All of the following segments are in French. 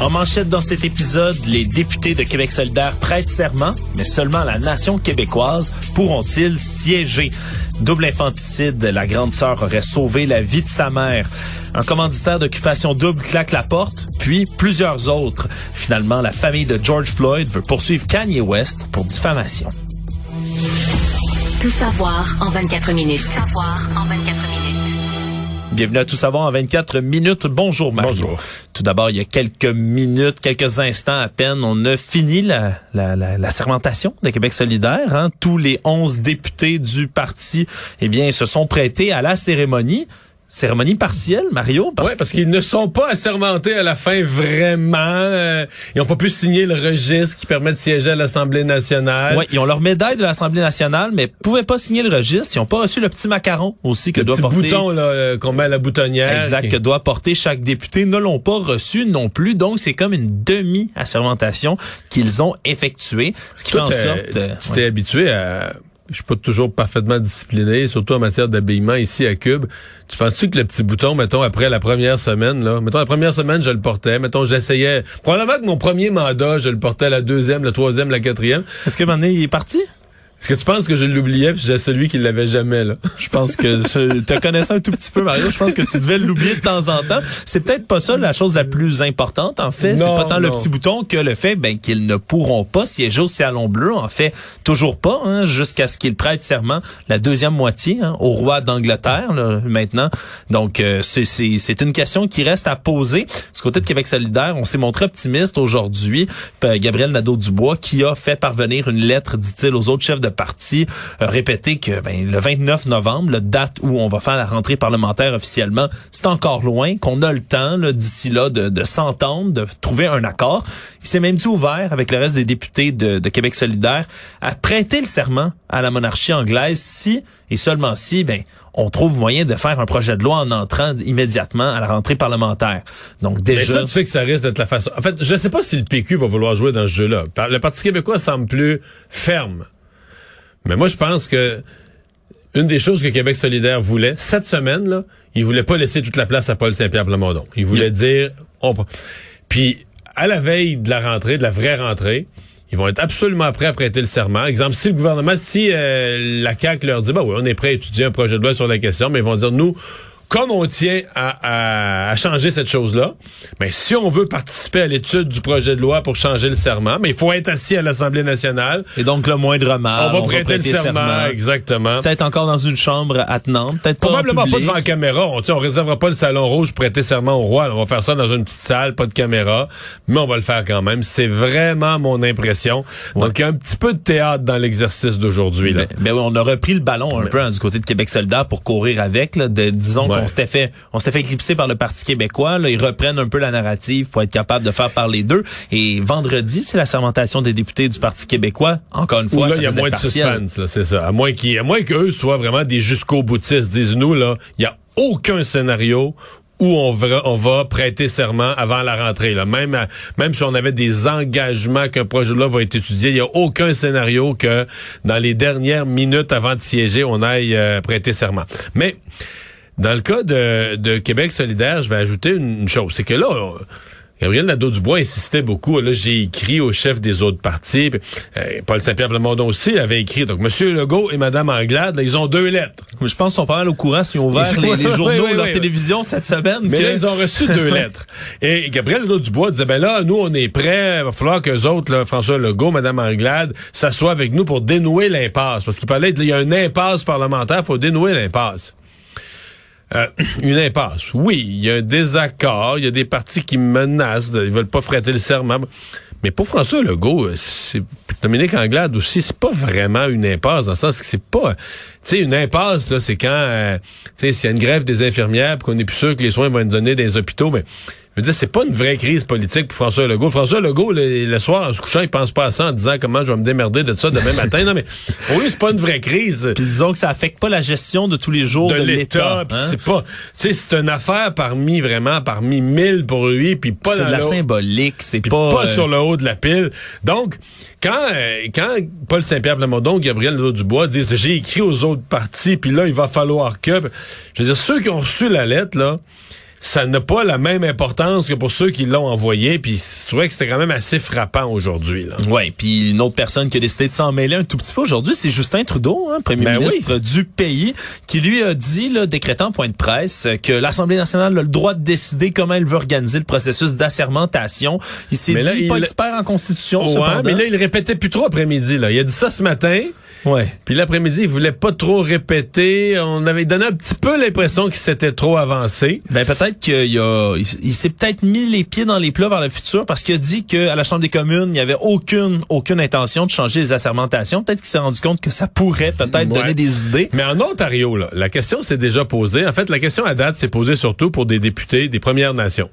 En manchette dans cet épisode, les députés de Québec solidaire prêtent serment, mais seulement la nation québécoise pourront-ils siéger. Double infanticide, la grande sœur aurait sauvé la vie de sa mère. Un commanditaire d'occupation double claque la porte, puis plusieurs autres. Finalement, la famille de George Floyd veut poursuivre Kanye West pour diffamation. Tout savoir en 24 minutes. Tout savoir en 24 minutes. Bienvenue à Tout savoir en 24 minutes. Bonjour Mario. Bonjour. Tout d'abord, il y a quelques minutes, quelques instants à peine, on a fini la, la, la, la sermentation de Québec solidaire. Hein. Tous les 11 députés du parti eh bien, se sont prêtés à la cérémonie. Cérémonie partielle, Mario? Parce, ouais, parce qu'ils ne sont pas assermentés à la fin vraiment. Euh, ils n'ont pas pu signer le registre qui permet de siéger à l'Assemblée nationale. Oui, ils ont leur médaille de l'Assemblée nationale, mais pouvaient pas signer le registre. Ils n'ont pas reçu le petit macaron aussi que le doit petit porter. bouton là, euh, qu'on met à la boutonnière. Exact, que doit porter chaque député, ne l'ont pas reçu non plus. Donc, c'est comme une demi-assermentation qu'ils ont effectuée. Ce qui Toi, fait en sorte... tu- euh, tu ouais. t'es habitué à. Je suis pas toujours parfaitement discipliné, surtout en matière d'habillement ici à Cube. Tu penses-tu que le petit bouton, mettons, après la première semaine, là, mettons, la première semaine, je le portais, mettons, j'essayais. Probablement que mon premier mandat, je le portais la deuxième, la troisième, la quatrième. Est-ce que maintenant, est parti? Est-ce que tu penses que je l'oubliais puis j'ai celui qui l'avait jamais, là? Je pense que je te connaissant un tout petit peu, Mario, je pense que tu devais l'oublier de temps en temps. C'est peut-être pas ça la chose la plus importante, en fait. C'est pas tant le petit bouton que le fait ben, qu'ils ne pourront pas siéger au Salon Bleu. En fait, toujours pas, hein, jusqu'à ce qu'ils prêtent serment la deuxième moitié hein, au roi d'Angleterre, là, maintenant. Donc, euh, c'est- c'est c'est une question qui reste à poser. Du côté de Québec solidaire, on s'est montré optimiste aujourd'hui. Puis, Gabriel Nadeau-Dubois, qui a fait parvenir une lettre, dit-il, aux autres chefs de parti, euh, répéter que ben, le 29 novembre, la date où on va faire la rentrée parlementaire officiellement, c'est encore loin, qu'on a le temps d'ici là de, de s'entendre, de trouver un accord. Il s'est même dit ouvert avec le reste des députés de, de Québec solidaire à prêter le serment à la monarchie anglaise si et seulement si ben on trouve moyen de faire un projet de loi en entrant immédiatement à la rentrée parlementaire. Donc Mais déjà ça, tu sais que ça risque d'être la façon. En fait, je sais pas si le PQ va vouloir jouer dans ce jeu-là. Le Parti québécois semble plus ferme. Mais moi, je pense que une des choses que Québec solidaire voulait, cette semaine, là, il voulait pas laisser toute la place à Paul Saint-Pierre Plamondon. Il voulait dire, on... Puis, à la veille de la rentrée, de la vraie rentrée, ils vont être absolument prêts à prêter le serment. Exemple, si le gouvernement, si euh, la CAQ leur dit, bah oui, on est prêt à étudier un projet de loi sur la question, mais ils vont dire, nous, comme on tient à, à- à changer cette chose-là, mais si on veut participer à l'étude du projet de loi pour changer le serment, mais il faut être assis à l'Assemblée nationale. et donc le moindre mal, on va prêter le serment, exactement. Peut-être encore dans une chambre attenante, peut-être Probablement pas devant la caméra. On, on réservera pas le salon rouge pour prêter serment au roi. On va faire ça dans une petite salle, pas de caméra, mais on va le faire quand même. C'est vraiment mon impression. Donc, il y a un petit peu de théâtre dans l'exercice d'aujourd'hui. là. Ben, ben oui, on a repris le ballon un peu hein, du côté de Québec solidaire pour courir avec. Là, de, disons Ouais. Qu'on s'était fait, on s'était fait éclipser par le Parti québécois. Là, ils reprennent un peu la narrative pour être capable de faire parler d'eux. Et vendredi, c'est la sermentation des députés du Parti québécois. Encore une fois, là, ça il y a moins de suspense, c'est ça. À moins qu'ils, à moins qu'eux soient vraiment des jusqu'au boutistes. Disent-nous, là, il y a aucun scénario où on va, on va prêter serment avant la rentrée. Là. Même, à- même si on avait des engagements qu'un projet de loi va être étudié, il n'y a aucun scénario que dans les dernières minutes avant de siéger, on aille euh, prêter serment. Mais dans le cas de, de Québec solidaire, je vais ajouter une, une chose. C'est que là, on- Gabriel Nadeau-Dubois insistait beaucoup. Là, j'ai écrit au chef des autres partis. euh, Paul Saint-Pierre Plamondon aussi avait écrit. Donc, M. Legault et Mme Anglade, là, ils ont deux lettres. Je pense qu'ils sont pas mal au courant s'ils ont ouvert les, les journaux, oui, leur oui. télévision cette semaine. Mais que- là, ils ont reçu deux lettres. Et Gabriel Nadeau-Dubois disait, ben là, nous, on est prêts. Il va falloir qu'eux autres, là, François Legault, Mme Anglade, s'assoient avec nous pour dénouer l'impasse. Parce qu'il parlait, il y a une impasse parlementaire, il faut dénouer l'impasse. Euh, une impasse. Oui, il y a un désaccord, il y a des partis qui menacent, de, ils veulent pas prêter le serment. Mais pour François Legault, euh, c'est Dominique Anglade aussi, c'est pas vraiment une impasse dans le sens que c'est pas, tu sais, une impasse là, c'est quand, euh, tu sais, s'il y a une grève des infirmières, qu'on est plus sûr que les soins vont être donnés dans les hôpitaux, mais Je veux dire, c'est pas une vraie crise politique pour François Legault. François Legault, le, le soir, en se couchant, il pense pas à ça en disant comment je vais me démerder de ça demain matin. Non, mais pour lui, c'est pas une vraie crise. Puis disons que ça affecte pas la gestion de tous les jours de, de l'État. hein? C'est pas, tu sais, c'est une affaire parmi vraiment parmi mille pour lui, puis pas C'est de la symbolique, c'est pas... pas, euh, sur le haut de la pile. Donc, quand euh, quand Paul Saint-Pierre Plamondon, Gabriel Nadeau-Dubois disent j'ai écrit aux autres partis, puis là il va falloir que, je veux dire ceux qui ont reçu la lettre là, ça n'a pas la même importance que pour ceux qui l'ont envoyé. Puis je trouvais que c'était quand même assez frappant aujourd'hui. là. Ouais, puis une autre personne qui a décidé de s'en mêler un tout petit peu aujourd'hui, c'est Justin Trudeau, hein, premier Ben ministre du pays, qui lui a dit, là, décrétant en point de presse, que l'Assemblée nationale a le droit de décider comment elle veut organiser le processus d'assermentation. Il s'est Mais là, dit il- pas expert en constitution, Ouais, cependant. mais là il répétait plus trop après-midi. Là, il a dit ça ce matin. Ouais. Puis l'après-midi, il voulait pas trop répéter. On avait donné un petit peu l'impression qu'il s'était trop avancé. Ben peut-être qu'il a, il, il s'est peut-être mis les pieds dans les plats vers le futur parce qu'il a dit qu'à la Chambre des communes, il n'y avait aucune, aucune intention de changer les assermentations. Peut-être qu'il s'est rendu compte que ça pourrait peut-être Ouais. donner des idées. Mais en Ontario, là, la question s'est déjà posée. En fait, la question à date s'est posée surtout pour des députés des Premières Nations.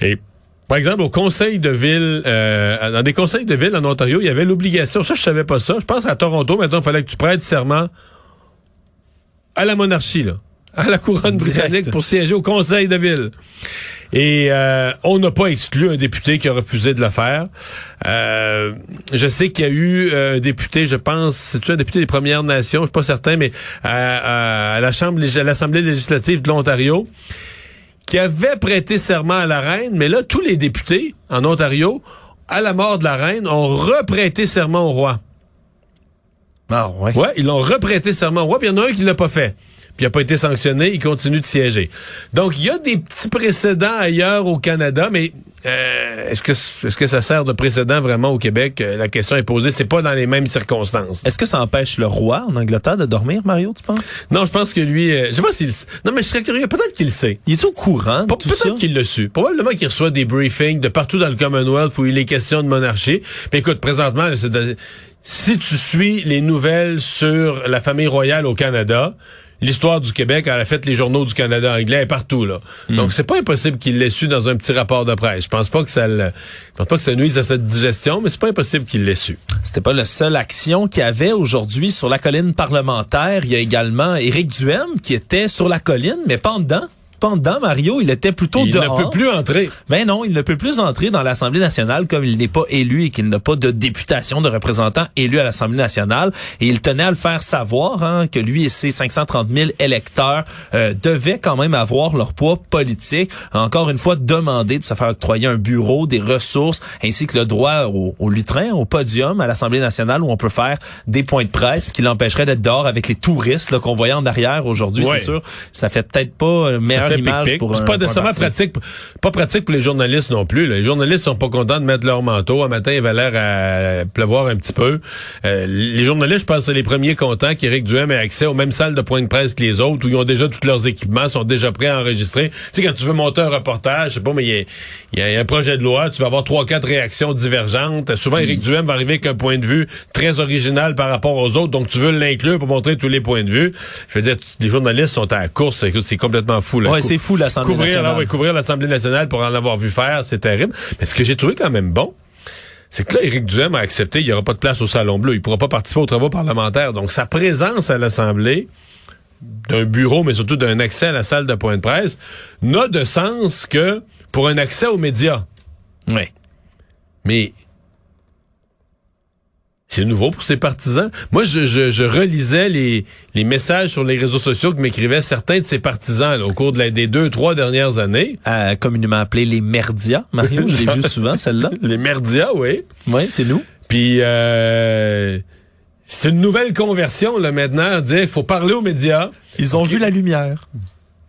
Et par exemple, au conseil de ville, euh, dans des conseils de ville en Ontario, il y avait l'obligation. Ça, je savais pas ça. Je pense à Toronto, maintenant, il fallait que tu prêtes serment à la monarchie, là, à la couronne Direct. britannique pour siéger au conseil de ville. Et euh, on n'a pas exclu un député qui a refusé de le faire. Euh, je sais qu'il y a eu euh, un député, je pense, c'est-tu un député des Premières Nations, je suis pas certain, mais à, à- à la Chambre, à l'Assemblée législative de l'Ontario, qui avait prêté serment à la reine, mais là, tous les députés en Ontario, à la mort de la reine, ont reprêté serment au roi. Ah ouais. Ouais, ils l'ont reprêté serment au roi, puis il y en a un qui l'a pas fait. Puis il n'a pas été sanctionné, il continue de siéger. Donc, il y a des petits précédents ailleurs au Canada, mais euh, est-ce que est-ce que ça sert de précédent vraiment au Québec? Euh, La question est posée. C'est pas dans les mêmes circonstances. Est-ce que ça empêche le roi en Angleterre de dormir, Mario, tu penses? Non, je pense que lui... euh, je sais pas s'il... Non, mais je serais curieux. Peut-être qu'il le sait. Il est au courant de Pe-? Peut-être qu'il l'a su. Probablement qu'il reçoit des briefings de partout dans le Commonwealth où il est question de monarchie. Puis écoute, présentement, de- si tu suis les nouvelles sur la famille royale au Canada, l'histoire du Québec, elle a fait les journaux du Canada anglais et partout là. Hmm. Donc c'est pas impossible qu'il l'ait su dans un petit rapport de presse. Je pense pas que ça le, je pense pas que ça nuise à cette digestion, mais c'est pas impossible qu'il l'ait su. C'était pas la seule action qu'il y avait aujourd'hui sur la colline parlementaire. Il y a également Éric Duhem qui était sur la colline, mais pas en dedans. Dedans, Mario. Il était plutôt Il dehors. ne peut plus entrer. Mais non, il ne peut plus entrer dans l'Assemblée nationale comme il n'est pas élu et qu'il n'a pas de députation de représentants élus à l'Assemblée nationale. Et il tenait à le faire savoir hein, que lui et ses 530 000 électeurs euh, devaient quand même avoir leur poids politique. Encore une fois, demander de se faire octroyer un bureau, des ressources, ainsi que le droit au, au lutrin, au podium à l'Assemblée nationale où on peut faire des points de presse qui l'empêcheraient d'être dehors avec les touristes qu'on voyait en arrière aujourd'hui. Ouais. C'est sûr, ça fait peut-être pas euh, Pic-pic. C'est pas nécessairement pratique, pas pratique pour les journalistes non plus. là. Les journalistes sont pas contents de mettre leur manteau. Un matin, il va l'air à pleuvoir un petit peu. Euh, les journalistes, je pense, c'est les premiers contents qu'Éric Duhem ait accès aux mêmes salles de point de presse que les autres, où ils ont déjà tous leurs équipements, sont déjà prêts à enregistrer. Tu sais, quand tu veux monter un reportage, je sais pas, mais il y y, a un projet de loi, tu vas avoir trois, quatre réactions divergentes. Souvent, Éric Duhem va arriver avec un point de vue très original par rapport aux autres, donc tu veux l'inclure pour montrer tous les points de vue. Je veux dire, les journalistes sont à la course. Écoute, c'est complètement fou. Là. Ouais, c'est fou l'Assemblée nationale. ouais, couvrir l'Assemblée nationale pour en avoir vu faire, c'est terrible. Mais ce que j'ai trouvé quand même bon, c'est que là, Éric Duhem a accepté, il n'y aura pas de place au Salon Bleu. Il pourra pas participer aux travaux parlementaires. Donc, sa présence à l'Assemblée, d'un bureau, mais surtout d'un accès à la salle de point de presse, n'a de sens que pour un accès aux médias. Ouais. Mais c'est nouveau pour ses partisans. Moi, je, je, je relisais les, les messages sur les réseaux sociaux que m'écrivaient certains de ses partisans là, au cours de la- des deux, trois dernières années. euh, communément appelé les merdias. Mario, je l'ai vu souvent, celle-là. Les merdias, oui. Oui, c'est nous. Puis euh, c'est une nouvelle conversion là maintenant, dire faut parler aux médias. Ils ont vu la lumière.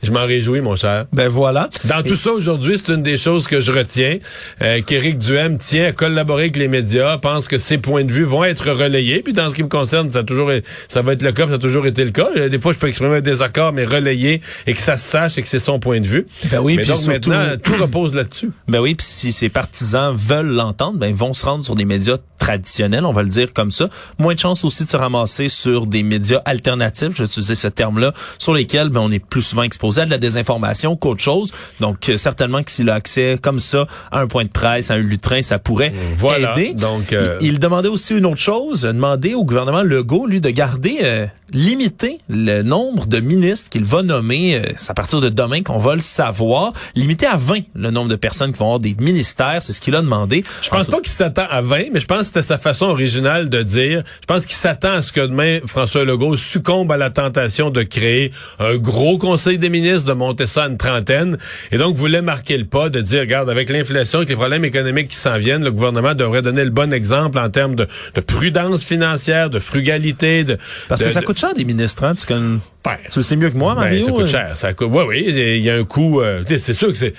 Je m'en réjouis, mon cher. Ben voilà. Dans tout ça aujourd'hui, c'est une des choses que je retiens, euh, qu'Éric Duhem tient à collaborer avec les médias, pense que ses points de vue vont être relayés. Puis dans ce qui me concerne, ça a toujours, ça va être le cas, ça a toujours été le cas. Euh, Des fois, je peux exprimer un désaccord, mais relayé et que ça se sache et que c'est son point de vue. Ben oui, mais puis donc surtout- maintenant, tout repose là-dessus. Ben oui, puis si ses partisans veulent l'entendre, ben ils vont se rendre sur des médias traditionnels, on va le dire comme ça. Moins de chances aussi de se ramasser sur des médias alternatifs, je vais utiliser ce terme-là, sur lesquels ben, on est plus souvent exposé à de la désinformation qu'autre chose. Donc, euh, certainement que s'il a accès comme ça à un point de presse, à un lutrin, ça pourrait Voilà. aider. Donc, euh, il, il demandait aussi une autre chose, demander au gouvernement Legault, lui, de garder, euh, limiter le nombre de ministres qu'il va nommer. euh, c'est à partir de demain qu'on va le savoir. Limiter à 20 le nombre de personnes qui vont avoir des ministères. C'est ce qu'il a demandé. Je pense pas qu'il s'attend à 20, mais je pense que c'était sa façon originale de dire. Je pense qu'il s'attend à ce que demain, François Legault succombe à la tentation de créer un gros conseil des ministres, de monter ça à une trentaine. Et donc, voulait marquer le pas, de dire, regarde, avec l'inflation, avec les problèmes économiques qui s'en viennent, le gouvernement devrait donner le bon exemple en termes de, de prudence financière, de frugalité, de... Parce que ça de- coûte cher des ministres. Hein? Tu, connais- Ben, tu le sais mieux que moi, Ben, Mario. ça coûte euh. cher. Ça coûte, oui, oui, il y a un coût. euh, c'est sûr que c'est,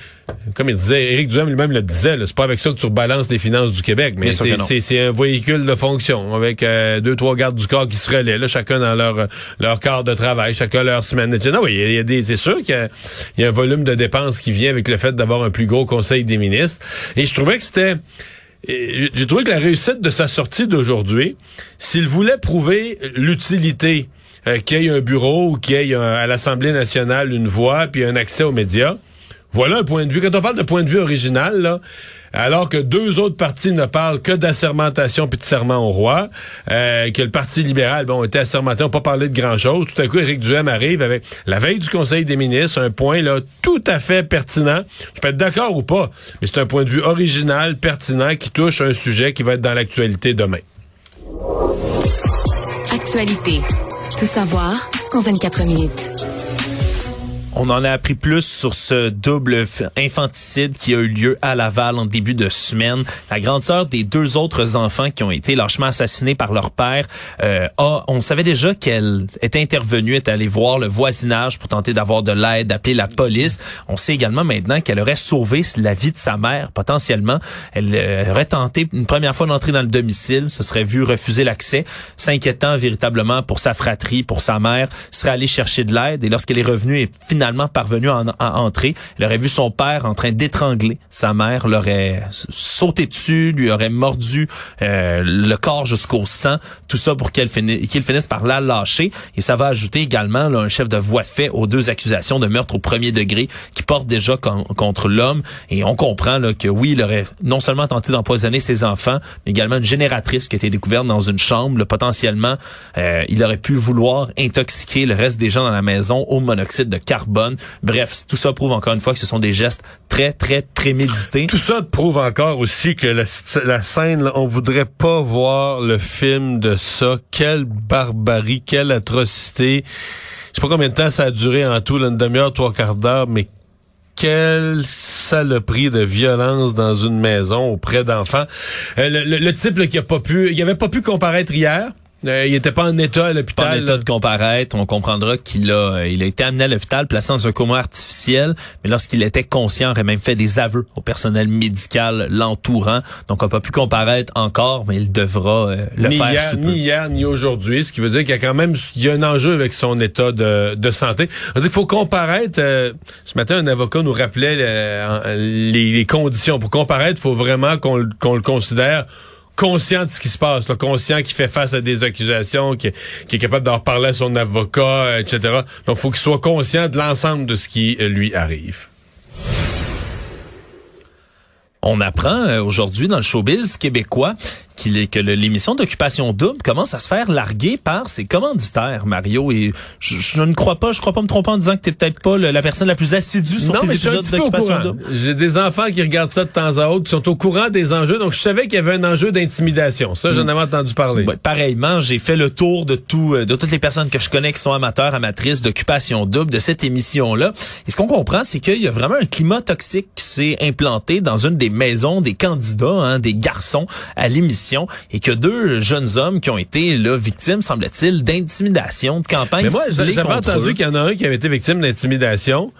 comme il disait, Éric Duhem lui-même le disait, c'est pas avec ça que tu rebalances les finances du Québec, mais c'est, un véhicule de fonction avec euh, deux, trois gardes du corps qui se relaient, là, chacun dans leur euh, leur quart de travail, chacun leur semaine. etc. Non, oui, il y a- des, c'est sûr qu'il y a, il y a un volume de dépenses qui vient avec le fait d'avoir un plus gros conseil des ministres. Et je trouvais que c'était j'ai trouvé que la réussite de sa sortie d'aujourd'hui, s'il voulait prouver l'utilité euh, qu'il y ait un bureau ou qu'il y ait à l'Assemblée nationale une voix puis un accès aux médias, voilà un point de vue. Quand on parle de point de vue original, alors que deux autres partis ne parlent que d'assermentation puis de serment au roi, euh, que le Parti libéral, bon, était assermenté, on n'a pas parlé de grand-chose. Tout à coup, Éric Duhem arrive avec la veille du Conseil des ministres, un point là tout à fait pertinent. Tu peux être d'accord ou pas, mais c'est un point de vue original, pertinent, qui touche un sujet qui va être dans l'actualité demain. Actualité. Tout savoir en 24 minutes. On en a appris plus sur ce double infanticide qui a eu lieu à Laval en début de semaine. La grande sœur des deux autres enfants qui ont été lâchement assassinés par leur père euh, a, on savait déjà qu'elle était intervenue, est allée voir le voisinage pour tenter d'avoir de l'aide, d'appeler la police. On sait également maintenant qu'elle aurait sauvé la vie de sa mère potentiellement. Elle euh, aurait tenté une première fois d'entrer dans le domicile, se serait vu refuser l'accès, s'inquiétant véritablement pour sa fratrie, pour sa mère, serait allée chercher de l'aide et lorsqu'elle est revenue et finalement parvenue à, en- à entrer, elle aurait vu son père en train d'étrangler sa mère, l'aurait sauté dessus, lui aurait mordu euh, le corps jusqu'au sang, tout ça pour qu'elle finisse, qu'il finisse par la lâcher et ça va ajouter également là, un chef de voie de fait aux deux accusations de meurtre au premier degré qui portent déjà con- contre l'homme et on comprend là, que oui, il aurait non seulement tenté d'empoisonner ses enfants, mais également une génératrice qui a été découverte dans une chambre. Là, potentiellement, euh, il aurait pu vouloir intoxiquer le reste des gens dans la maison au monoxyde de carbone. Bref, tout ça prouve encore une fois que ce sont des gestes très, très prémédités. Tout ça prouve encore aussi que la, scène, là, on voudrait pas voir le film de ça. Quelle barbarie, quelle atrocité. Je sais pas combien de temps ça a duré en tout, là, une demi-heure, trois quarts d'heure, mais quelle saloperie de violence dans une maison auprès d'enfants. Euh, le, le- le type là, qui a pas pu, il avait pas pu comparaître hier. Euh, il était pas en état à Pas en l'hôpital. état de comparaître, on comprendra qu'il a, il a été amené à l'hôpital, placé dans un coma artificiel, mais lorsqu'il était conscient, il aurait même fait des aveux au personnel médical l'entourant. Donc, on n'a pas pu comparaître encore, mais il devra euh, le ni faire hier, sous peu. ni hier, ni aujourd'hui, ce qui veut dire qu'il y a quand même il y a un enjeu avec son état de, de santé. On dit qu'il faut comparaître. euh, ce matin, un avocat nous rappelait les, les conditions. Pour comparaître, il faut vraiment qu'on le considère conscient de ce qui se passe, conscient qu'il fait face à des accusations, qui, est capable d'en reparler à son avocat, etc. Donc, il faut qu'il soit conscient de l'ensemble de ce qui euh, lui arrive. On apprend euh, aujourd'hui dans le showbiz québécois est que l'émission d'occupation double commence à se faire larguer par ses commanditaires, Mario. Et je, je ne crois pas, je crois pas me tromper en disant que t'es peut-être pas le- la personne la plus assidue sur Non, tes mais épisodes d'occupation double. J'ai des enfants qui regardent ça de temps à autre, qui sont au courant des enjeux. Donc, je savais qu'il y avait un enjeu d'intimidation. Ça, j'en avais entendu parler. Ouais, pareillement, j'ai fait le tour de tout, euh, de toutes les personnes que je connais qui sont amateurs, amatrices d'occupation double de cette émission-là. Et ce qu'on comprend, c'est qu'il y a vraiment un climat toxique qui s'est implanté dans une des maisons des candidats, hein, des garçons à l'émission, et que deux jeunes hommes qui ont été là victimes, semble-t-il, d'intimidation, de campagne Mais moi, j'avais entendu qu'il y en a un qui avait été victime d'intimidation,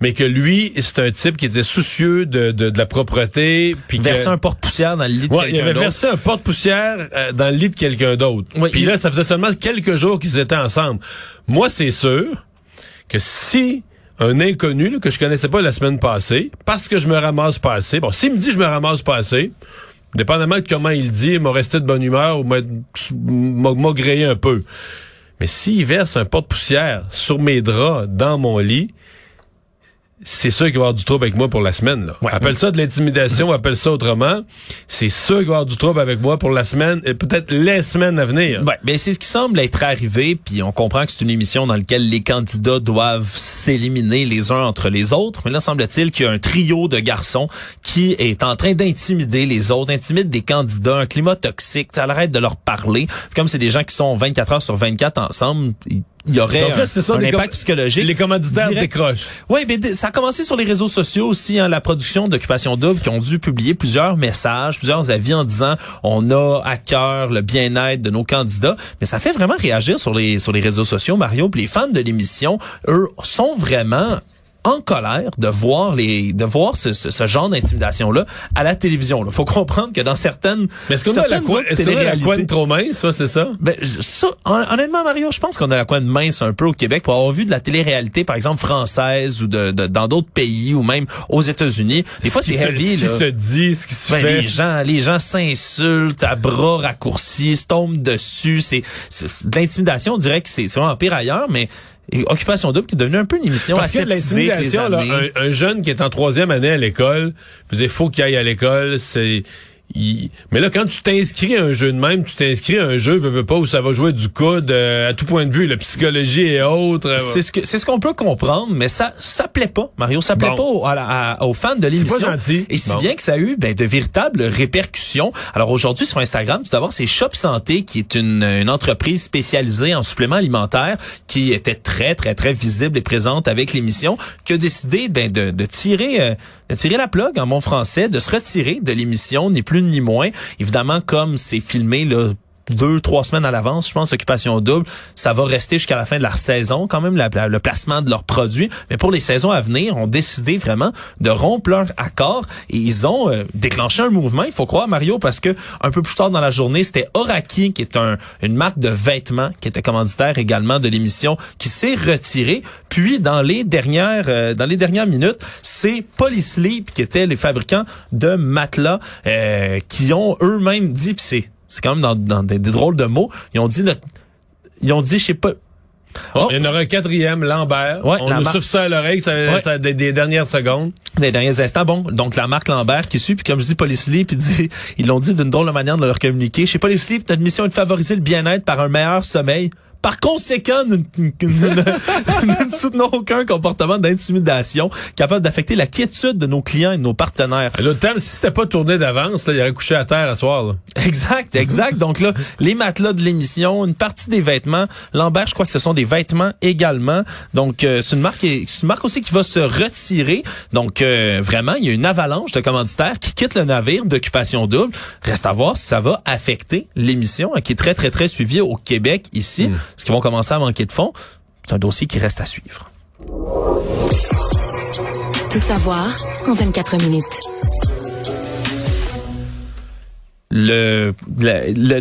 mais que lui, c'est un type qui était soucieux de, de, de la propreté. Puis Versé un porte-poussière dans le lit de Ouais, il quelqu'un avait d'autre. versé un porte-poussière euh, dans le lit de quelqu'un d'autre. Oui, Puis il- là, ça faisait seulement quelques jours qu'ils étaient ensemble. Moi, c'est sûr que si un inconnu là, que je connaissais pas la semaine passée, parce que je me ramasse pas assez, bon, s'il me dit je me ramasse pas assez, dépendamment de comment il dit, il m'a resté de bonne humeur ou m'a grillé un peu. Mais s'il verse un porte-poussière sur mes draps dans mon lit, c'est sûr qu'il va y avoir du trouble avec moi pour la semaine. Là. Appelle ça de l'intimidation, appelle ça autrement. C'est sûr qu'il va y avoir du trouble avec moi pour la semaine et peut-être les semaines à venir. Ouais, ben c'est ce qui semble être arrivé, puis on comprend que c'est une émission dans laquelle les candidats doivent s'éliminer les uns entre les autres. Mais là, semble-t-il qu'il y a un trio de garçons qui est en train d'intimider les autres, intimide des candidats, un climat toxique, ça arrête de leur parler. Comme c'est des gens qui sont 24 heures sur 24 ensemble, il y aurait Donc là, c'est ça, un, impact psychologique. Les commanditaires direct. décrochent. Oui, mais ça a commencé sur les réseaux sociaux aussi, hein, la production d'Occupation Double qui ont dû publier plusieurs messages, plusieurs avis en disant on a à cœur le bien-être de nos candidats, mais ça fait vraiment réagir sur les sur les réseaux sociaux Mario, puis les fans de l'émission, eux sont vraiment en colère de voir les de voir ce, ce, ce genre d'intimidation là à la télévision. Il faut comprendre que dans certaines Mais est-ce qu'on a la coin, est-ce qu'on a la coin trop mince, ça, c'est ça? ben, ça, hon- honnêtement, Mario, je pense qu'on a la coin de mince un peu au Québec pour avoir vu de la télé-réalité, par exemple, française ou de, de- dans d'autres pays ou même aux États-Unis. Des fois, c'est se- heavy, Ce qui là. se dit, ce qui se Ben, fait. les gens, les gens s'insultent à bras raccourcis, se tombent dessus. C'est, de l'intimidation. On dirait que c'est, c'est vraiment pire ailleurs, mais et Occupation double qui est devenue un peu une émission Parce que l'intimidation, un, un jeune qui est en troisième année à l'école, il faut qu'il aille à l'école, c'est... il- Mais là, quand tu t'inscris à un jeu de même, tu t'inscris à un jeu, veux, veux pas, où ça va jouer du coude euh, à tout point de vue, la psychologie et autres. euh, C'est ce que c'est ce qu'on peut comprendre, mais ça ça plaît pas, Mario. Ça plaît Bon. pas aux, à à- aux fans de l'émission. pas gentil. Et si Bon. bien que ça a eu ben, de véritables répercussions. Alors aujourd'hui sur Instagram, tout d'abord c'est Shop Santé qui est une, une entreprise spécialisée en suppléments alimentaires qui était très très très visible et présente avec l'émission, qui a décidé ben, de, de tirer euh, tirer la plug en bon français, de se retirer de l'émission, ni plus ni moins. Évidemment, comme c'est filmé là deux, trois semaines à l'avance, je pense, Occupation Double, ça va rester jusqu'à la fin de la saison, quand même, le placement de leurs produits. Mais pour les saisons à venir, ont décidé vraiment de rompre leur accord et ils ont euh, déclenché un mouvement, il faut croire, Mario, parce que un peu plus tard dans la journée, c'était Oraki, qui est un, une marque de vêtements, qui était commanditaire également de l'émission, qui s'est retiré. Puis, dans les dernières, euh, dans les dernières minutes, c'est Polysleep, qui étaient les fabricants de matelas, euh, qui ont eux-mêmes dit, c'est c'est quand même dans, dans des, des drôles de mots. Ils ont dit notre, ils ont dit, je sais pas. Oh, Il y en aura un quatrième, Lambert. Ouais, On nous souffle ça à l'oreille, ça, Ouais. ça des, des dernières secondes. des derniers instants, bon, donc la marque Lambert qui suit, puis comme je dis, Polysleep, puis dit, ils l'ont dit d'une drôle de manière de leur communiquer. Chez Polysleep, notre mission est de favoriser le bien-être par un meilleur sommeil. Par conséquent, nous, nous- nous ne- soutenons aucun comportement d'intimidation capable d'affecter la quiétude de nos clients et de nos partenaires. L'autre thème, si c'était pas tourné d'avance, il aurait couché à terre à soir. là. Exact, exact. Donc là, les matelas de l'émission, une partie des vêtements. Lambert, je crois que ce sont des vêtements également. Donc euh, c'est une marque, c'est une marque aussi qui va se retirer. Donc euh, vraiment, il y a une avalanche de commanditaires qui quittent le navire d'occupation double. Reste à voir si ça va affecter l'émission, hein, qui est très très très suivie au Québec ici, parce qu'ils vont commencer à manquer de fonds. C'est un dossier qui reste à suivre. Tout savoir en 24 minutes. Le,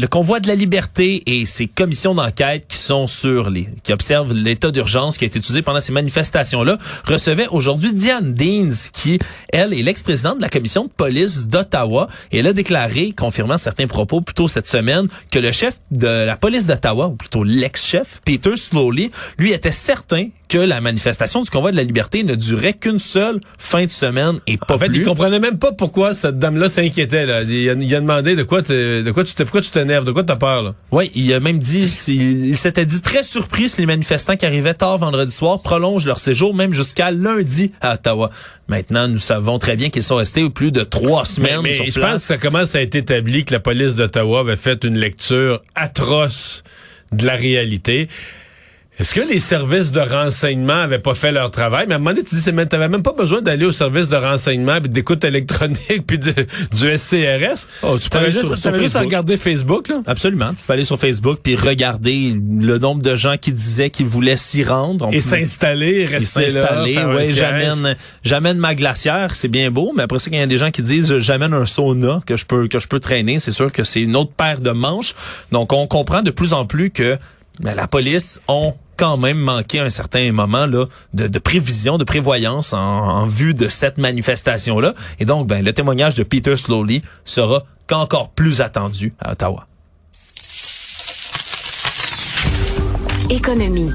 convoi de la liberté et ses commissions d'enquête qui sont sur les qui observent l'état d'urgence qui a été utilisé pendant ces manifestations là recevaient aujourd'hui Diane Deans qui elle est l'ex-présidente de la commission de police d'Ottawa. Et elle a déclaré confirmant certains propos plus tôt cette semaine que le chef de la police d'Ottawa ou plutôt l'ex-chef Peter Slowly lui était certain que la manifestation du convoi de la liberté ne durait qu'une seule fin de semaine et pas En fait, plus. il comprenait même pas pourquoi cette dame-là s'inquiétait. Là. Il, a, il a demandé de quoi, de quoi tu t'es- pourquoi tu t'énerves, de quoi t'as peur. Là? Oui, il a même dit, il, il s'était dit très surpris si les manifestants qui arrivaient tard vendredi soir prolongent leur séjour même jusqu'à lundi à Ottawa. Maintenant, nous savons très bien qu'ils sont restés plus de trois Mais, semaines mais sur je place. pense que ça commence à être établi que la police d'Ottawa avait fait une lecture atroce de la réalité. Est-ce que les services de renseignement avaient pas fait leur travail? Mais à un moment donné, tu dis, c'est même- t'avais même pas besoin d'aller au service de renseignement, puis d'écoute électronique, puis de- du SCRS. Oh, tu peux aller juste, sur- juste à regarder Facebook, là? Absolument. Il fallait sur Facebook puis regarder le nombre de gens qui disaient qu'ils voulaient s'y rendre. On Et s'installer, rester s'installer. Ouais, j'amène, j'amène ma glacière, c'est bien beau, mais après ça, quand il y a des gens qui disent, j'amène un sauna que je peux, que je peux traîner, c'est sûr que c'est une autre paire de manches. Donc, on comprend de plus en plus que ben, la police ont quand même manqué un certain moment là de, de prévision, de prévoyance en, en vue de cette manifestation-là. Et donc, ben, le témoignage de Peter Slowly sera qu'encore plus attendu à Ottawa. Économie.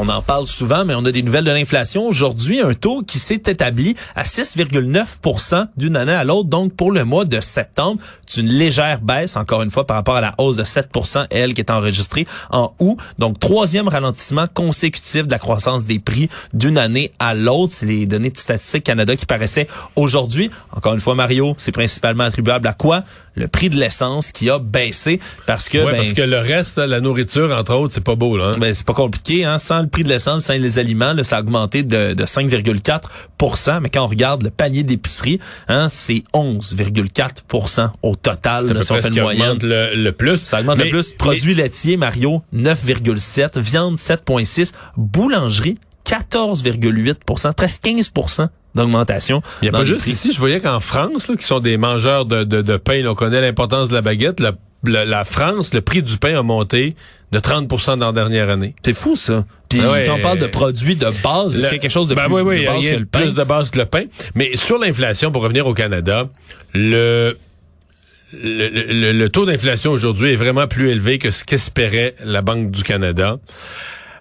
On en parle souvent, mais on a des nouvelles de l'inflation. Aujourd'hui, un taux qui s'est établi à 6,9 d'une année à l'autre. Donc, pour le mois de septembre, c'est une légère baisse, encore une fois, par rapport à la hausse de 7 elle, qui est enregistrée en août. Donc, troisième ralentissement consécutif de la croissance des prix d'une année à l'autre. C'est les données de Statistique Canada qui paraissaient aujourd'hui. Encore une fois, Mario, c'est principalement attribuable à quoi? le prix de l'essence qui a baissé parce que ouais, ben, parce que le reste la nourriture entre autres c'est pas beau là hein? ben, c'est pas compliqué hein sans le prix de l'essence sans les aliments là, ça a augmenté de, de 5,4% mais quand on regarde le panier d'épicerie hein c'est 11,4 au total là, si on fait une moyenne le, le, plus ça augmente le plus produits laitiers Mario 9,7 viande 7,6 boulangerie 14,8% presque 15% d'augmentation. Il n'y a pas juste ici, je voyais qu'en France, là, qui sont des mangeurs de, de, de pain, là, on connaît l'importance de la baguette, la, la, la, France, le prix du pain a monté de 30% dans la dernière année. C'est fou, ça. Puis ouais, quand on parle de produits de base, est-ce qu'il y a quelque chose de ben plus oui, oui, de base il y a que le pain? plus de base que le pain. Mais sur l'inflation, pour revenir au Canada, le... Le, taux d'inflation aujourd'hui est vraiment plus élevé que ce qu'espérait la Banque du Canada.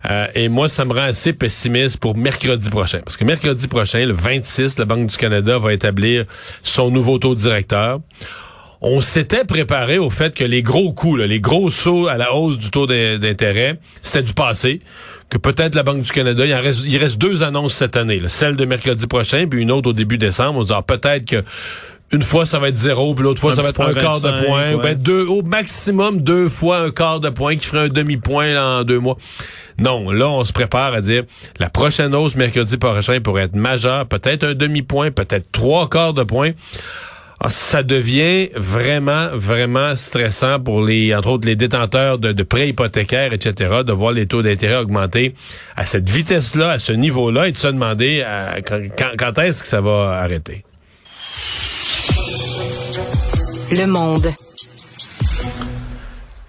Euh, et moi, ça me rend assez pessimiste pour mercredi prochain. Parce que mercredi prochain, le 26, la Banque du Canada va établir son nouveau taux directeur. On s'était préparé au fait que les gros coups, les gros sauts à la hausse du taux d'intérêt, c'était du passé. Que peut-être la Banque du Canada, il, reste, deux annonces cette année. Celle de mercredi prochain, puis une autre au début décembre. On se dit, ah, peut-être que une fois ça va être zéro, puis l'autre fois Un ça va être un quart 25, de point, ou ben deux, au maximum deux fois un quart de point qui ferait un demi-point là, en deux mois. Non, là on se prépare à dire la prochaine hausse mercredi prochain pourrait être majeure, peut-être un demi-point, peut-être trois quarts de point. Ah, ça devient vraiment, vraiment stressant pour les, entre autres, les détenteurs de, de prêts hypothécaires, etc., de voir les taux d'intérêt augmenter à cette vitesse-là, à ce niveau-là, et de se demander à- quand- quand est-ce que ça va arrêter. Le monde.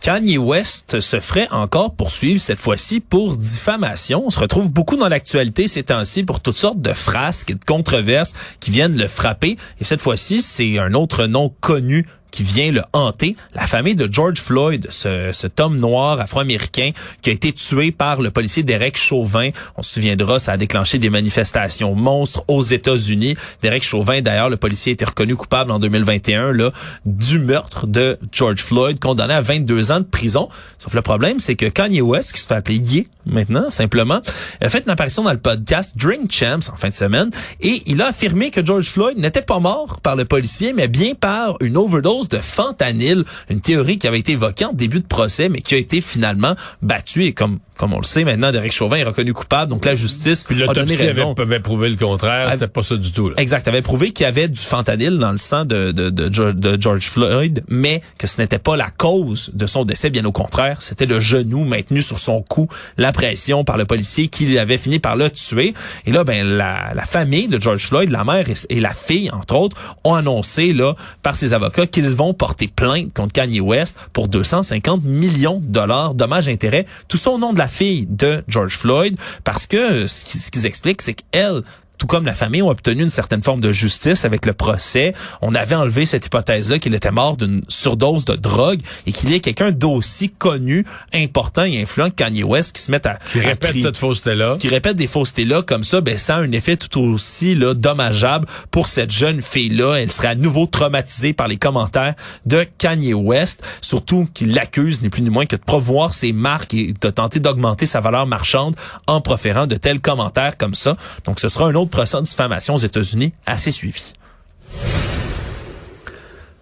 Kanye West se ferait encore poursuivre cette fois-ci pour diffamation. On se retrouve beaucoup dans l'actualité ces temps-ci pour toutes sortes de frasques et de controverses qui viennent le frapper. Et cette fois-ci, c'est un autre nom connu qui vient le hanter, la famille de George Floyd, ce, cet homme noir afro-américain qui a été tué par le policier Derek Chauvin. On se souviendra, ça a déclenché des manifestations monstres aux États-Unis. Derek Chauvin, d'ailleurs, le policier a été reconnu coupable en 2021 là, du meurtre de George Floyd, condamné à 22 ans de prison. Sauf le problème, c'est que Kanye West, qui se fait appeler Ye maintenant, simplement, a fait une apparition dans le podcast Drink Champs en fin de semaine et il a affirmé que George Floyd n'était pas mort par le policier, mais bien par une overdose de fentanyl, une théorie qui avait été évoquée en début de procès, mais qui a été finalement battue et comme comme on le sait maintenant, Derek Chauvin est reconnu coupable, donc la justice Puis a donné raison. avait, avait prouvé le contraire, c'était pas ça du tout. Là. Exact, avait prouvé qu'il y avait du fentanyl dans le sang de, de, de, de George Floyd, mais que ce n'était pas la cause de son décès, bien au contraire, c'était le genou maintenu sur son cou, la pression par le policier qui avait fini par le tuer. Et là, ben la, la famille de George Floyd, la mère et, et la fille, entre autres, ont annoncé là par ses avocats qu'ils vont porter plainte contre Kanye West pour 250 millions de dollars, dommages-intérêts, tout ça au nom de la fille de George Floyd, parce que ce qu'ils expliquent, c'est qu'elle tout comme la famille, ont obtenu une certaine forme de justice avec le procès. On avait enlevé cette hypothèse-là qu'il était mort d'une surdose de drogue et qu'il y ait quelqu'un d'aussi connu, important et influent que Kanye West qui se met à... Qui répète cette fausseté-là. qui répète des faussetés-là comme ça, ben, ça a un effet tout aussi là, dommageable pour cette jeune fille-là. Elle serait à nouveau traumatisée par les commentaires de Kanye West, surtout qu'il l'accuse ni plus ni moins que de promouvoir ses marques et de tenter d'augmenter sa valeur marchande en proférant de tels commentaires comme ça. Donc, ce sera un autre procès de diffamation aux États-Unis assez suivi.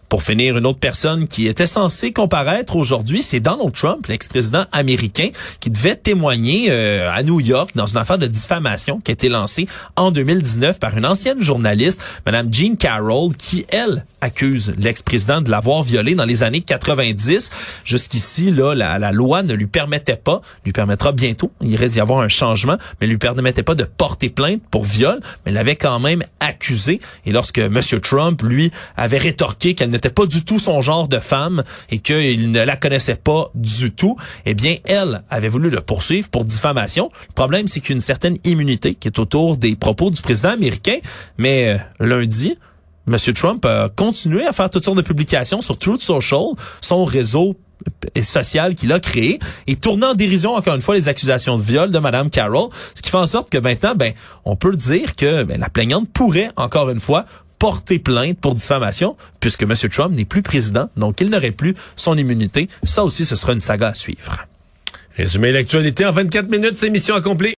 Pour finir, une autre personne qui était censée comparaître aujourd'hui, c'est Donald Trump, l'ex-président américain, qui devait témoigner euh, à New York dans une affaire de diffamation qui a été lancée en 2019 par une ancienne journaliste, Madame Jean Carroll, qui, elle, accuse l'ex-président de l'avoir violé dans les années 90. Jusqu'ici, là, la, loi ne lui permettait pas, lui permettra bientôt, il risque d'y avoir un changement, mais lui permettait pas de porter plainte pour viol, mais l'avait quand même accusé. Et lorsque M. Trump, lui, avait rétorqué qu'elle n'était pas du tout son genre de femme et qu'il ne la connaissait pas du tout, eh bien, elle avait voulu le poursuivre pour diffamation. Le problème, c'est qu'il certaine immunité qui est autour des propos du président américain, mais euh, lundi, M. Trump a continué à faire toutes sortes de publications sur Truth Social, son réseau et sociale qu'il a créée et tournant en dérision encore une fois les accusations de viol de Madame Carroll, ce qui fait en sorte que maintenant, ben, on peut dire que ben, la plaignante pourrait encore une fois porter plainte pour diffamation puisque M. Trump n'est plus président, donc il n'aurait plus son immunité. Ça aussi, ce sera une saga à suivre. Résumé l'actualité en 24 minutes, c'est mission accomplie.